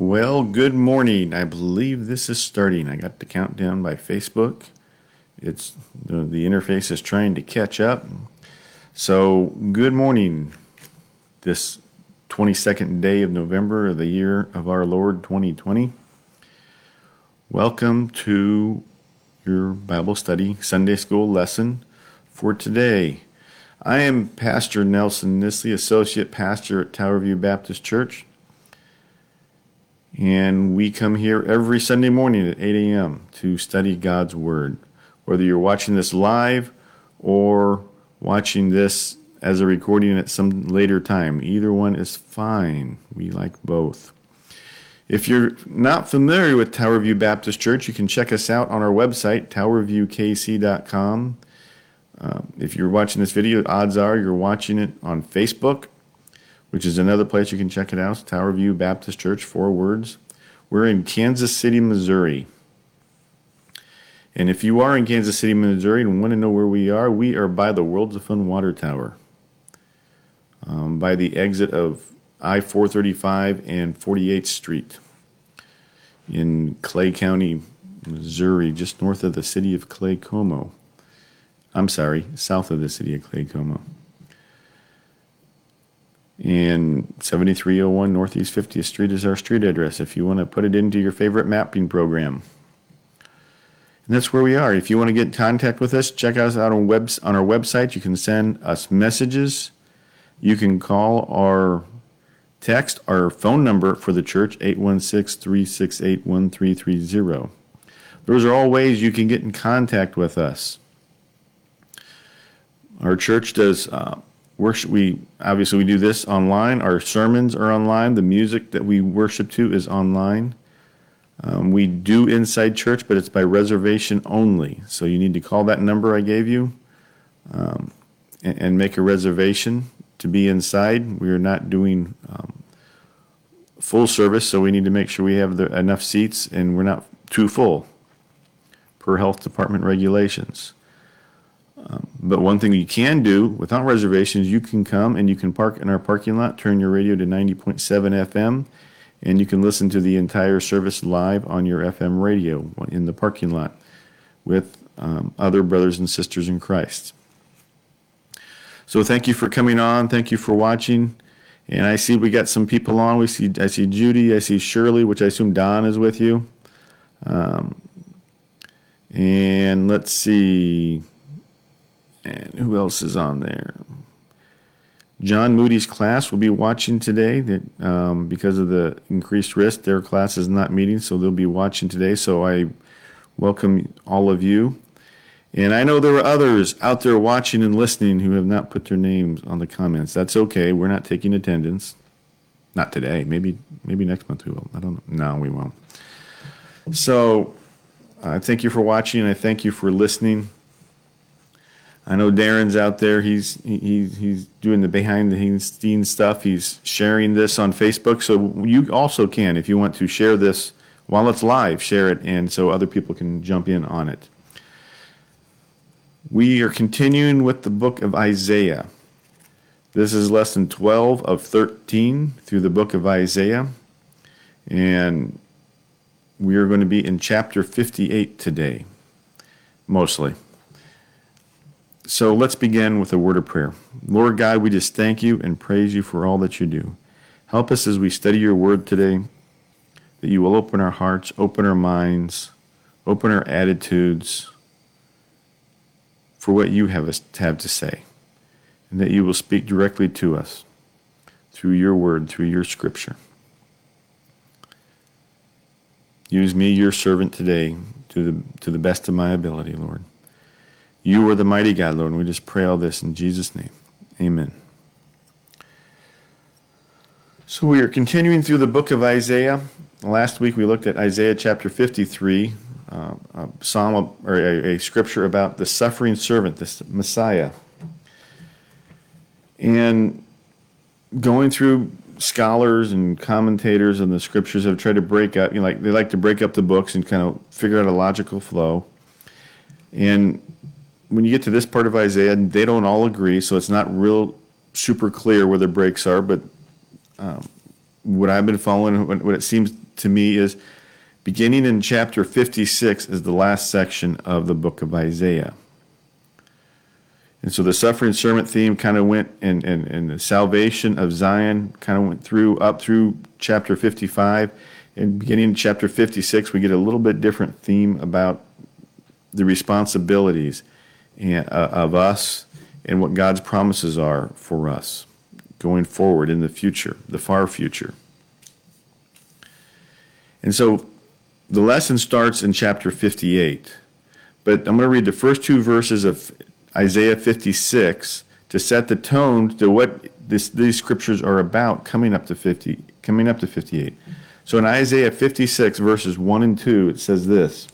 Well, good morning. I believe this is starting. I got the countdown by Facebook. It's the, the interface is trying to catch up. So, good morning. This 22nd day of November of the year of our Lord 2020. Welcome to your Bible study Sunday school lesson for today. I am Pastor Nelson Nisley, Associate Pastor at Tower View Baptist Church. And we come here every Sunday morning at 8 a.m. to study God's Word. Whether you're watching this live or watching this as a recording at some later time, either one is fine. We like both. If you're not familiar with Tower View Baptist Church, you can check us out on our website, towerviewkc.com. Um, if you're watching this video, odds are you're watching it on Facebook which is another place you can check it out. Tower View Baptist Church, four words. We're in Kansas City, Missouri. And if you are in Kansas City, Missouri, and want to know where we are, we are by the Worlds of Fun Water Tower, um, by the exit of I 435 and 48th Street in Clay County, Missouri, just north of the city of Claycomo. I'm sorry, south of the city of Claycomo and 7301 Northeast 50th Street is our street address if you want to put it into your favorite mapping program. And that's where we are. If you want to get in contact with us, check us out on, webs, on our website. You can send us messages. You can call or text our phone number for the church, 816 368 1330. Those are all ways you can get in contact with us. Our church does uh, worship we obviously we do this online. Our sermons are online. The music that we worship to is online. Um, we do inside church but it's by reservation only. So you need to call that number i gave you um, and, and, make a reservation to be inside. We are not doing um, full service so we need to make sure we have the, enough seats and we're not too full per health department regulations but one thing you can do without reservations, you can come and you can park in our parking lot, turn your radio to 90.7 FM, and you can listen to the entire service live on your FM radio in the parking lot with um, other brothers and sisters in Christ. So thank you for coming on. Thank you for watching. And I see we got some people on. We see I see Judy. I see Shirley, which I assume Don is with you. Um, and let's see. And who else is on there? John Moody's class will be watching today that um, because of the increased risk, their class is not meeting, so they'll be watching today. So I welcome all of you. And I know there are others out there watching and listening who have not put their names on the comments. That's okay. We're not taking attendance. Not today. Maybe maybe next month we will. I don't know. No, we won't. So I uh, thank you for watching. I thank you for listening. I know Darren's out there. He's he, he's doing the behind the scenes stuff. He's sharing this on Facebook, so you also can if you want to share this while it's live. Share it, and so other people can jump in on it. We are continuing with the book of Isaiah. This is lesson 12 of 13 through the book of Isaiah. And we are going to be in chapter 58 today, mostly. So let's begin with a word of prayer. Lord God, we just thank you and praise you for all that you do. Help us as we study your word today, that you will open our hearts, open our minds, open our attitudes for what you have us have to say, and that you will speak directly to us through your word, through your scripture. Use me, your servant, today to the, to the best of my ability, Lord. You are the mighty God, Lord, and we just pray all this in Jesus' name. Amen. So we are continuing through the book of Isaiah. Last week we looked at Isaiah chapter 53, uh, a psalm or a, a scripture about the suffering servant, the Messiah. And going through scholars and commentators and the scriptures have tried to break up, you know, like they like to break up the books and kind of figure out a logical flow. And when you get to this part of Isaiah, they don't all agree, so it's not real super clear where the breaks are. But um, what I've been following, what it seems to me is beginning in chapter 56 is the last section of the book of Isaiah. And so the suffering servant theme kind of went, and, and, and the salvation of Zion kind of went through up through chapter 55. And beginning in chapter 56, we get a little bit different theme about the responsibilities uh, of us and what God's promises are for us going forward in the future, the far future. And so the lesson starts in chapter 58. But I'm going to read the first two verses of Isaiah 56 to set the tone to what this, these scriptures are about coming up to 50 coming up to 58. So in Isaiah 56 verses 1 and 2 it says this.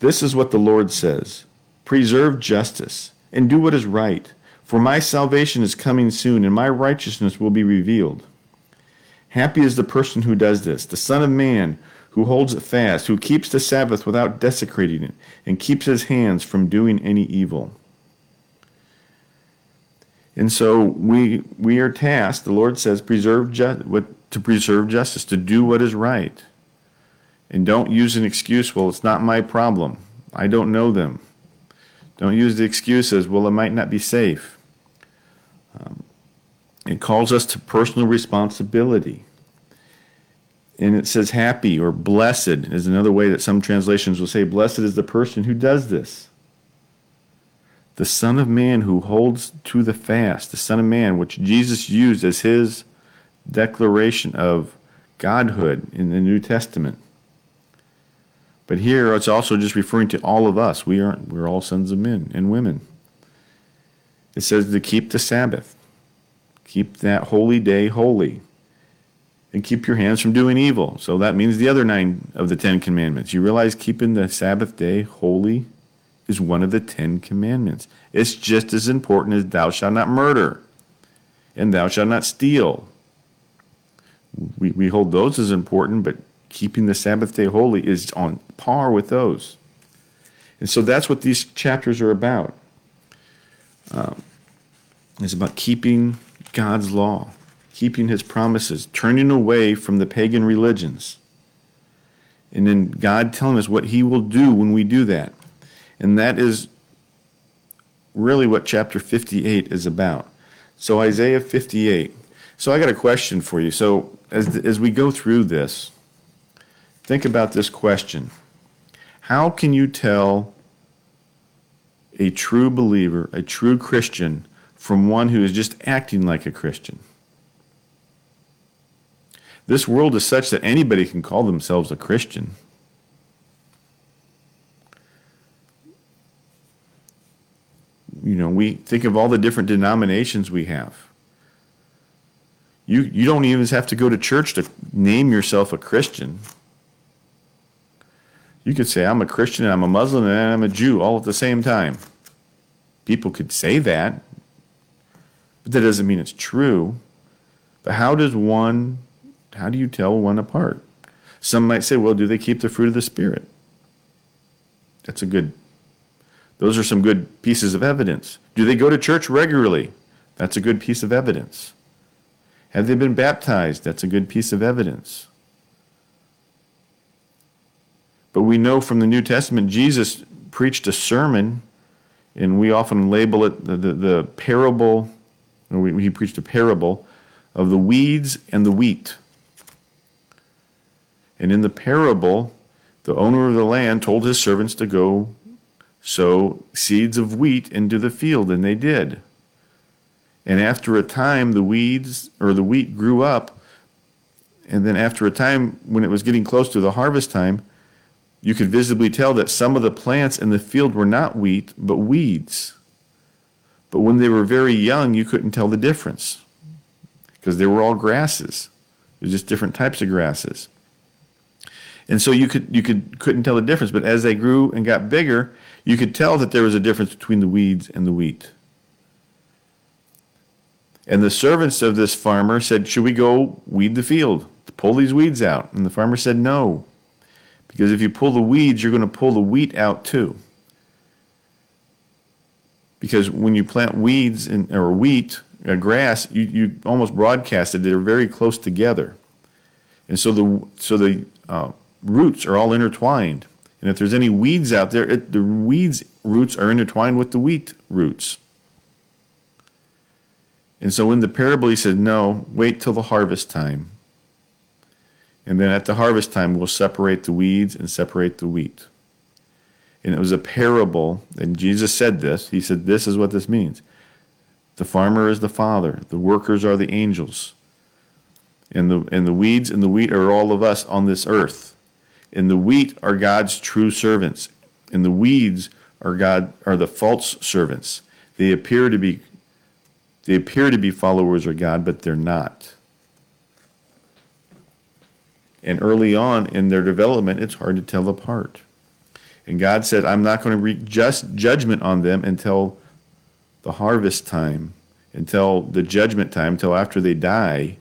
This is what the Lord says: Preserve justice and do what is right, for my salvation is coming soon and my righteousness will be revealed. Happy is the person who does this, the son of man who holds it fast, who keeps the Sabbath without desecrating it, and keeps his hands from doing any evil. And so we we are tasked. The Lord says, preserve ju- what, to preserve justice, to do what is right, and don't use an excuse. Well, it's not my problem. I don't know them. Don't use the excuses. Well, it might not be safe. Um, it calls us to personal responsibility. And it says happy or blessed is another way that some translations will say blessed is the person who does this the Son of Man who holds to the fast, the Son of Man, which Jesus used as his declaration of Godhood in the New Testament. But here it's also just referring to all of us. We aren't we're all sons of men and women. It says to keep the Sabbath. Keep that holy day holy. And keep your hands from doing evil. So that means the other nine of the Ten Commandments. You realize keeping the Sabbath day holy is one of the Ten Commandments. It's just as important as thou shalt not murder and thou shalt not steal. We, we hold those as important, but keeping the Sabbath day holy is on par with those. And so that's what these chapters are about. Um, it's about keeping God's law, keeping his promises, turning away from the pagan religions. And then God telling us what he will do when we do that. And that is really what chapter 58 is about. So, Isaiah 58. So, I got a question for you. So, as, as we go through this, think about this question How can you tell a true believer, a true Christian, from one who is just acting like a Christian? This world is such that anybody can call themselves a Christian. you know, we think of all the different denominations we have. You, you don't even have to go to church to name yourself a Christian. You could say, I'm a Christian, and I'm a Muslim, and I'm a Jew all at the same time. People could say that, but that doesn't mean it's true. But how does one, how do you tell one apart? Some might say, well, do they keep the fruit of the Spirit? That's a good those are some good pieces of evidence. Do they go to church regularly? That's a good piece of evidence. Have they been baptized? That's a good piece of evidence. But we know from the New Testament, Jesus preached a sermon, and we often label it the, the, the parable, we, he preached a parable of the weeds and the wheat. And in the parable, the owner of the land told his servants to go sow seeds of wheat into the field, and they did. And after a time, the weeds or the wheat grew up. And then, after a time, when it was getting close to the harvest time, you could visibly tell that some of the plants in the field were not wheat, but weeds. But when they were very young, you couldn't tell the difference because they were all grasses. They're just different types of grasses. And so you could you could couldn't tell the difference. But as they grew and got bigger, you could tell that there was a difference between the weeds and the wheat. And the servants of this farmer said, Should we go weed the field pull these weeds out? And the farmer said, No. Because if you pull the weeds, you're going to pull the wheat out too. Because when you plant weeds in, or wheat, or grass, you, you almost broadcast it. They're very close together. And so the, so the uh, roots are all intertwined. And if there's any weeds out there, it, the weeds roots are intertwined with the wheat roots. And so in the parable, he said, No, wait till the harvest time. And then at the harvest time, we'll separate the weeds and separate the wheat. And it was a parable, and Jesus said this. He said, This is what this means. The farmer is the father, the workers are the angels. And the, and the weeds and the wheat are all of us on this earth. And the wheat are God's true servants. And the weeds are God are the false servants. They appear to be they appear to be followers of God, but they're not. And early on in their development, it's hard to tell apart. And God said, I'm not going to read just judgment on them until the harvest time, until the judgment time, until after they die,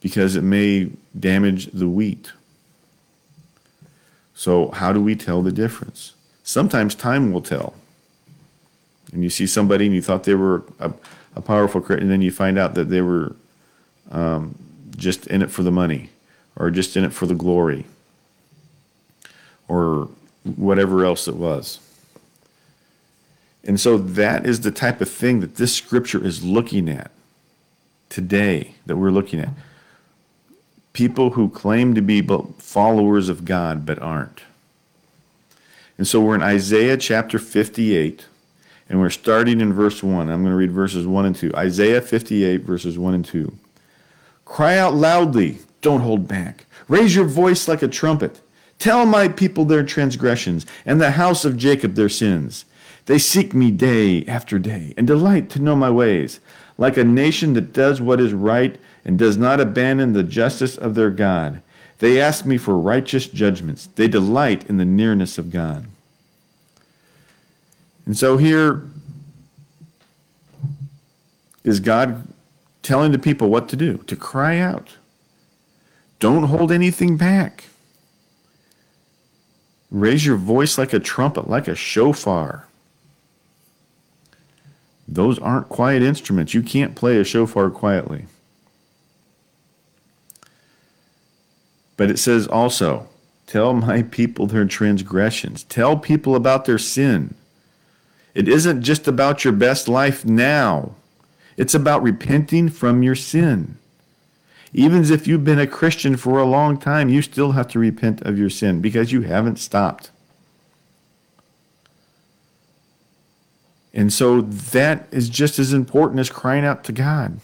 because it may damage the wheat. So, how do we tell the difference? Sometimes time will tell. And you see somebody and you thought they were a, a powerful Christian, and then you find out that they were um, just in it for the money or just in it for the glory or whatever else it was. And so that is the type of thing that this scripture is looking at today, that we're looking at. People who claim to be followers of God but aren't. And so we're in Isaiah chapter 58, and we're starting in verse 1. I'm going to read verses 1 and 2. Isaiah 58, verses 1 and 2. Cry out loudly, don't hold back. Raise your voice like a trumpet. Tell my people their transgressions, and the house of Jacob their sins. They seek me day after day, and delight to know my ways, like a nation that does what is right and does not abandon the justice of their God. They ask me for righteous judgments. They delight in the nearness of God. And so here is God telling the people what to do to cry out. Don't hold anything back. Raise your voice like a trumpet, like a shofar. Those aren't quiet instruments. You can't play a shofar quietly. But it says also, tell my people their transgressions. Tell people about their sin. It isn't just about your best life now. It's about repenting from your sin. Even if you've been a Christian for a long time, you still have to repent of your sin because you haven't stopped. And so that is just as important as crying out to God.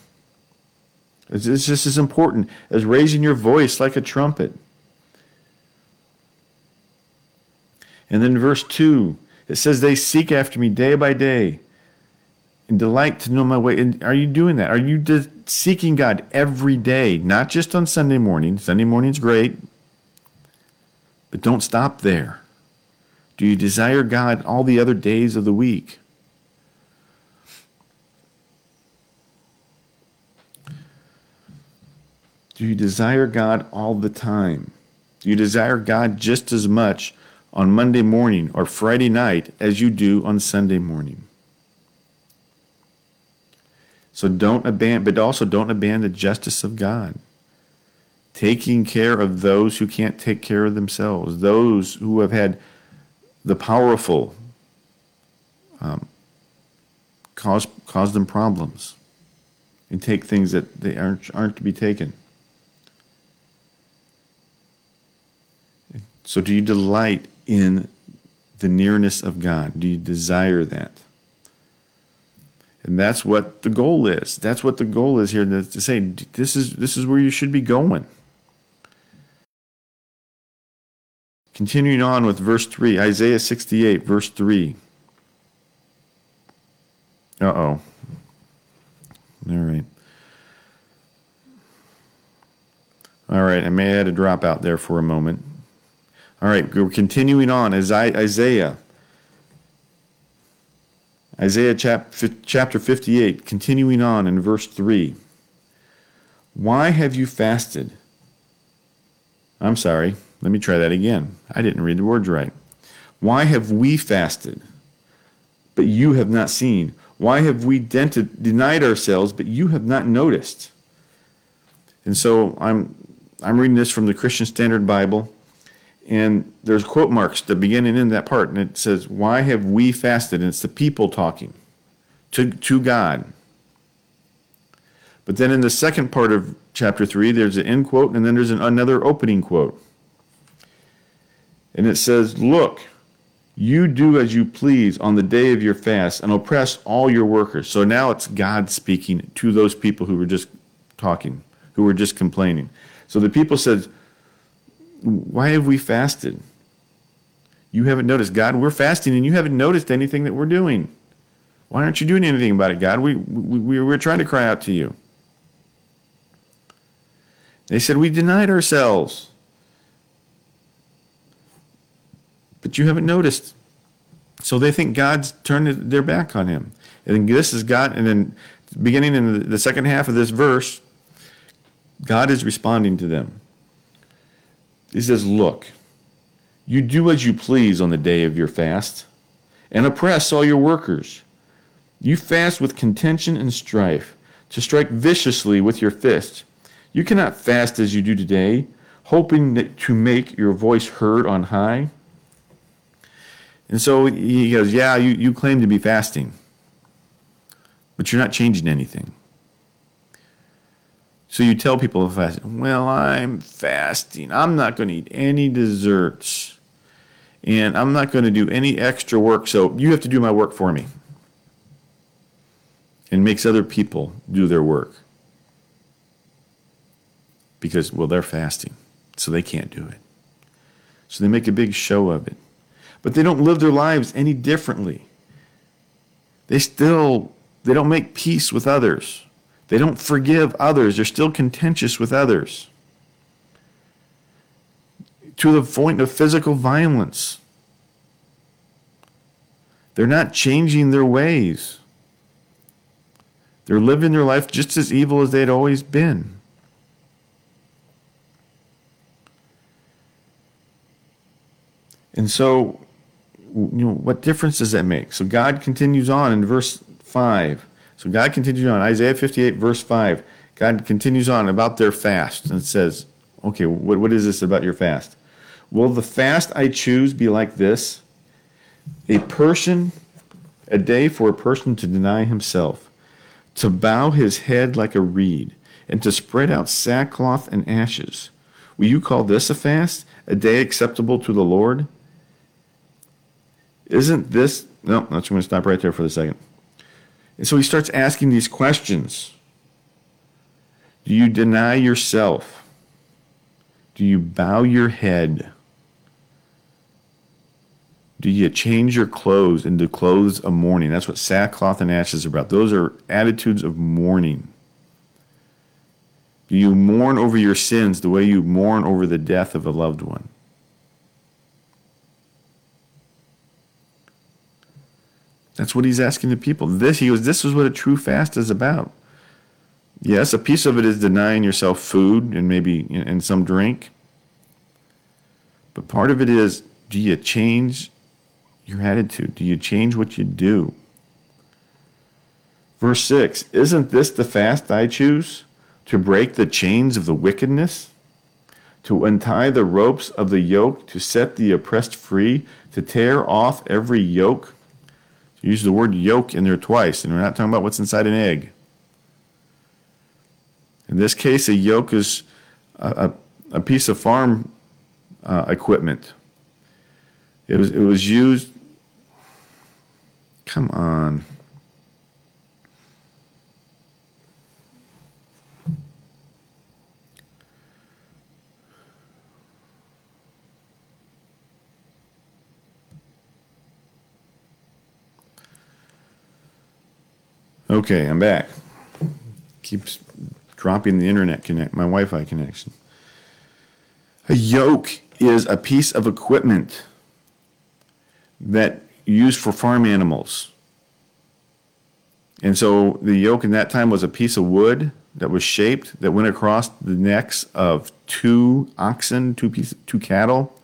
It's just as important as raising your voice like a trumpet. And then verse 2, it says, They seek after me day by day and delight to know my way. And are you doing that? Are you de- seeking God every day, not just on Sunday morning? Sunday morning's great, but don't stop there. Do you desire God all the other days of the week? Do you desire God all the time? Do you desire God just as much on Monday morning or Friday night as you do on Sunday morning? So don't abandon, but also don't abandon the justice of God. Taking care of those who can't take care of themselves, those who have had the powerful um, cause cause them problems, and take things that they aren't aren't to be taken. So, do you delight in the nearness of God? Do you desire that? And that's what the goal is. That's what the goal is here to, say this is this is where you should be going. Continuing on with verse 3, Isaiah 68, verse 3. Uh oh. All right. All right, I may had to drop out there for a moment. All right, we're continuing on. As Isaiah. Isaiah chapter 58, continuing on in verse 3. Why have you fasted? I'm sorry, let me try that again. I didn't read the words right. Why have we fasted, but you have not seen? Why have we dented, denied ourselves, but you have not noticed? And so I'm I'm reading this from the Christian Standard Bible, and there's quote marks the beginning in that part, and it says, Why have we fasted? And it's the people talking to, to God. But then in the second part of chapter 3, there's an end quote, and then there's an, another opening quote. And it says, Look, you do as you please on the day of your fast and oppress all your workers. So now it's God speaking to those people who were just talking, who were just complaining. So the people said, Why have we fasted? You haven't noticed. God, we're fasting and you haven't noticed anything that we're doing. Why aren't you doing anything about it, God? We, we, we're trying to cry out to you. They said, We denied ourselves. But you haven't noticed. So they think God's turned their back on him. And this is God, and then beginning in the second half of this verse, God is responding to them. He says, Look, you do as you please on the day of your fast, and oppress all your workers. You fast with contention and strife, to strike viciously with your fist. You cannot fast as you do today, hoping to make your voice heard on high. And so he goes, Yeah, you, you claim to be fasting, but you're not changing anything. So you tell people to fast, Well, I'm fasting. I'm not going to eat any desserts. And I'm not going to do any extra work. So you have to do my work for me. And makes other people do their work. Because, well, they're fasting. So they can't do it. So they make a big show of it but they don't live their lives any differently. They still they don't make peace with others. They don't forgive others. They're still contentious with others. To the point of physical violence. They're not changing their ways. They're living their life just as evil as they'd always been. And so you know, what difference does that make? So God continues on in verse 5. So God continues on, Isaiah 58, verse 5. God continues on about their fast and says, okay, what, what is this about your fast? Will the fast I choose be like this? A person, a day for a person to deny himself, to bow his head like a reed, and to spread out sackcloth and ashes. Will you call this a fast, a day acceptable to the Lord? Isn't this. No, I'm going to stop right there for a second. And so he starts asking these questions Do you deny yourself? Do you bow your head? Do you change your clothes into clothes of mourning? That's what sackcloth and ashes are about. Those are attitudes of mourning. Do you mourn over your sins the way you mourn over the death of a loved one? That's what he's asking the people. This he goes, this is what a true fast is about. Yes, a piece of it is denying yourself food and maybe and some drink. But part of it is do you change your attitude? Do you change what you do? Verse 6 Isn't this the fast I choose? To break the chains of the wickedness? To untie the ropes of the yoke? To set the oppressed free? To tear off every yoke? Use the word yolk in there twice, and we're not talking about what's inside an egg. In this case, a yoke is a, a, a piece of farm uh, equipment. It was, it was used. Come on. Okay, I'm back. Keeps dropping the internet connect, my Wi-Fi connection. A yoke is a piece of equipment that used for farm animals. And so the yoke in that time was a piece of wood that was shaped that went across the necks of two oxen, two piece, two cattle,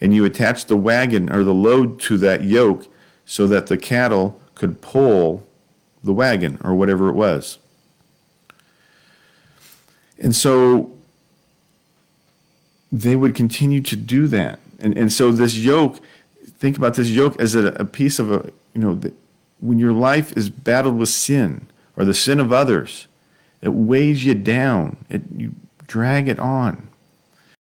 and you attached the wagon or the load to that yoke so that the cattle could pull the wagon or whatever it was. And so they would continue to do that. And, and so this yoke, think about this yoke as a, a piece of a, you know, the, when your life is battled with sin or the sin of others, it weighs you down. It, you drag it on.